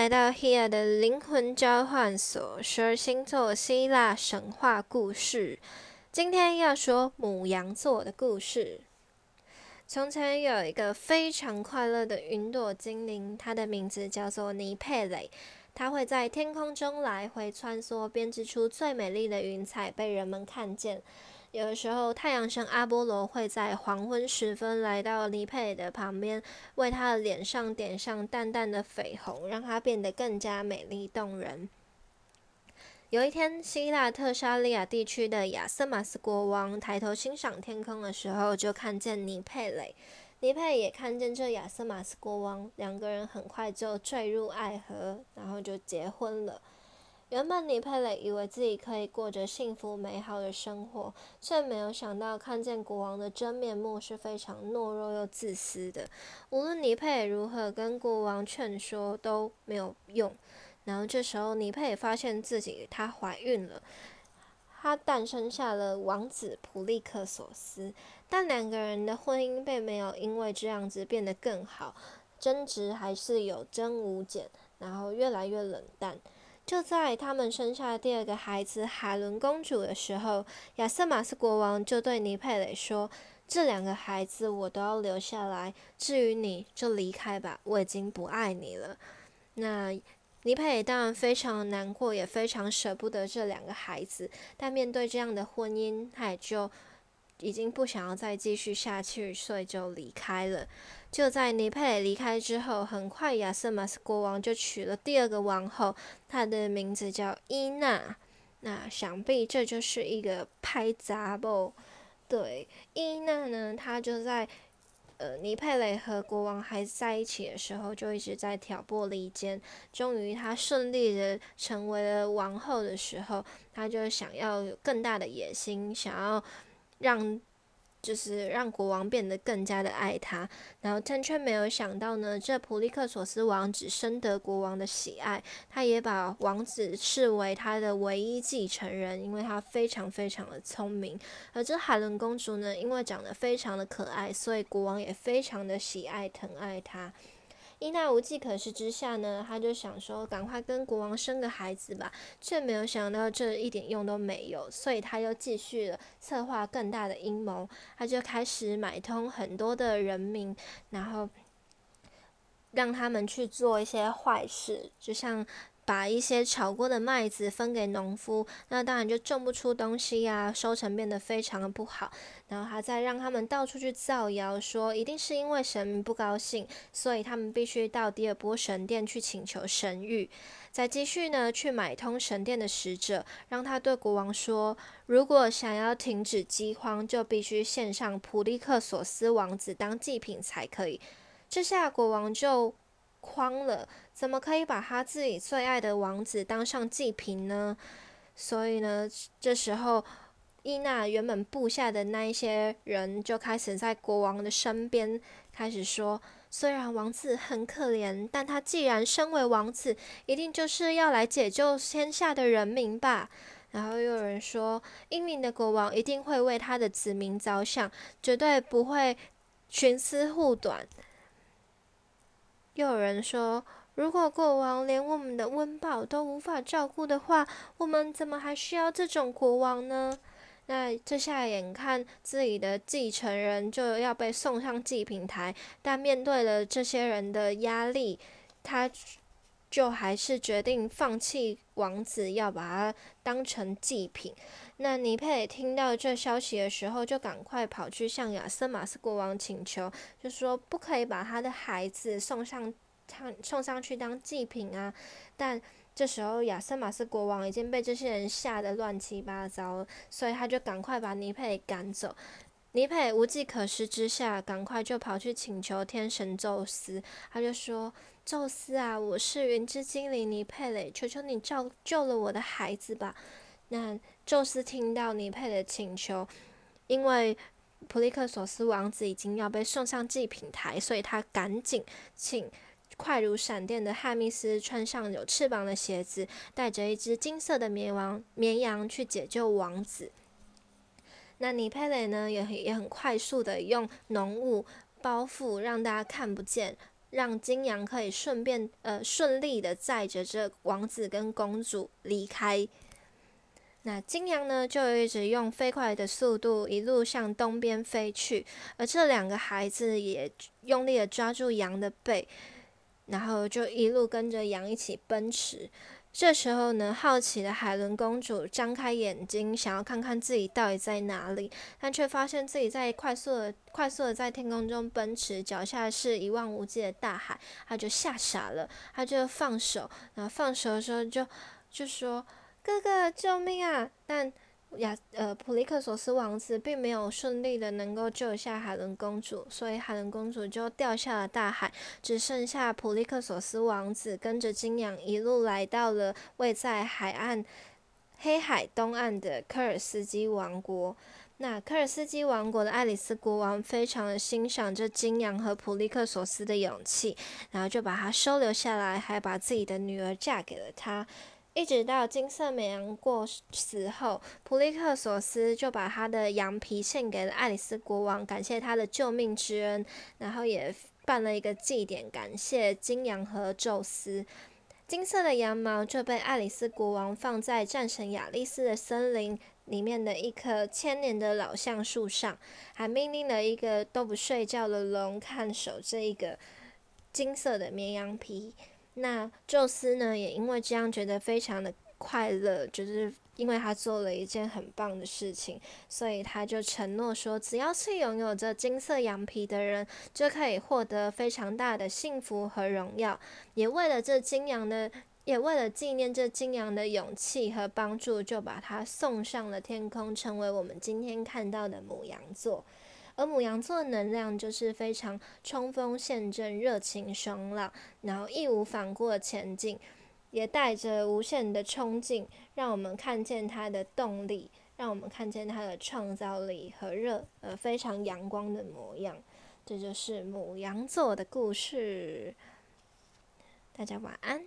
来到 Here 的灵魂交换所，十二星座希腊神话故事。今天要说母羊座的故事。从前有一个非常快乐的云朵精灵，它的名字叫做尼佩雷。它会在天空中来回穿梭，编织出最美丽的云彩，被人们看见。有的时候，太阳神阿波罗会在黄昏时分来到尼佩的旁边，为他的脸上点上淡淡的绯红，让她变得更加美丽动人。有一天，希腊特沙利亚地区的亚瑟马斯国王抬头欣赏天空的时候，就看见尼佩雷。尼佩也看见这亚瑟马斯国王，两个人很快就坠入爱河，然后就结婚了。原本尼佩雷以为自己可以过着幸福美好的生活，却没有想到看见国王的真面目是非常懦弱又自私的。无论尼佩如何跟国王劝说都没有用。然后这时候尼佩发现自己她怀孕了，她诞生下了王子普利克索斯。但两个人的婚姻并没有因为这样子变得更好，争执还是有增无减，然后越来越冷淡。就在他们生下第二个孩子海伦公主的时候，亚瑟马斯国王就对尼佩雷说：“这两个孩子我都要留下来，至于你就离开吧，我已经不爱你了。”那尼佩雷当然非常难过，也非常舍不得这两个孩子，但面对这样的婚姻，他也就。已经不想要再继续下去，所以就离开了。就在尼佩离开之后，很快亚瑟马斯国王就娶了第二个王后，她的名字叫伊娜。那想必这就是一个拍杂不？对，伊娜呢，她就在呃尼佩雷和国王还在一起的时候，就一直在挑拨离间。终于，她顺利的成为了王后的时候，她就想要有更大的野心，想要。让就是让国王变得更加的爱他，然后但却没有想到呢，这普利克索斯王子深得国王的喜爱，他也把王子视为他的唯一继承人，因为他非常非常的聪明。而这海伦公主呢，因为长得非常的可爱，所以国王也非常的喜爱疼爱她。伊娜无计可施之下呢，他就想说赶快跟国王生个孩子吧，却没有想到这一点用都没有，所以他又继续了策划更大的阴谋，他就开始买通很多的人民，然后让他们去做一些坏事，就像。把一些炒过的麦子分给农夫，那当然就种不出东西呀，收成变得非常的不好。然后他再让他们到处去造谣，说一定是因为神明不高兴，所以他们必须到第二波神殿去请求神谕。再继续呢，去买通神殿的使者，让他对国王说，如果想要停止饥荒，就必须献上普利克索斯王子当祭品才可以。这下国王就。慌了，怎么可以把他自己最爱的王子当上祭品呢？所以呢，这时候伊娜原本部下的那一些人就开始在国王的身边开始说：虽然王子很可怜，但他既然身为王子，一定就是要来解救天下的人民吧。然后又有人说，英明的国王一定会为他的子民着想，绝对不会徇私护短。有人说，如果国王连我们的温饱都无法照顾的话，我们怎么还需要这种国王呢？那这下眼看自己的继承人就要被送上祭品台，但面对了这些人的压力，他就还是决定放弃王子，要把他当成祭品。那尼佩听到这消息的时候，就赶快跑去向亚瑟马斯国王请求，就说不可以把他的孩子送上他送上去当祭品啊。但这时候亚瑟马斯国王已经被这些人吓得乱七八糟，所以他就赶快把尼佩赶走。尼佩无计可施之下，赶快就跑去请求天神宙斯，他就说。宙斯啊，我是云之精灵尼佩雷，求求你照救了我的孩子吧。那宙斯听到尼佩的请求，因为普利克索斯王子已经要被送上祭品台，所以他赶紧请快如闪电的汉密斯穿上有翅膀的鞋子，带着一只金色的绵羊绵羊去解救王子。那尼佩雷呢，也也很快速的用浓雾包覆，让大家看不见。让金羊可以顺便呃顺利的载着这王子跟公主离开。那金羊呢，就一直用飞快的速度一路向东边飞去，而这两个孩子也用力的抓住羊的背，然后就一路跟着羊一起奔驰。这时候呢，好奇的海伦公主张开眼睛，想要看看自己到底在哪里，但却发现自己在快速的、快速的在天空中奔驰，脚下是一望无际的大海，她就吓傻了，她就放手，然后放手的时候就就说。哥哥，救命啊！但亚呃普利克索斯王子并没有顺利的能够救下海伦公主，所以海伦公主就掉下了大海，只剩下普利克索斯王子跟着金羊一路来到了位在海岸黑海东岸的科尔斯基王国。那科尔斯基王国的爱丽丝国王非常的欣赏这金羊和普利克索斯的勇气，然后就把他收留下来，还把自己的女儿嫁给了他。一直到金色美羊过死后，普利克索斯就把他的羊皮献给了爱丽丝国王，感谢他的救命之恩，然后也办了一个祭典，感谢金羊和宙斯。金色的羊毛就被爱丽丝国王放在战神亚历斯的森林里面的一棵千年的老橡树上，还命令了一个都不睡觉的龙看守这一个金色的绵羊皮。那宙斯呢，也因为这样觉得非常的快乐，就是因为他做了一件很棒的事情，所以他就承诺说，只要是拥有着金色羊皮的人，就可以获得非常大的幸福和荣耀。也为了这金羊的，也为了纪念这金羊的勇气和帮助，就把它送上了天空，成为我们今天看到的母羊座。而母羊座的能量就是非常冲锋陷阵、热情爽朗，然后义无反顾的前进，也带着无限的冲劲，让我们看见它的动力，让我们看见它的创造力和热，呃，非常阳光的模样。这就是母羊座的故事。大家晚安。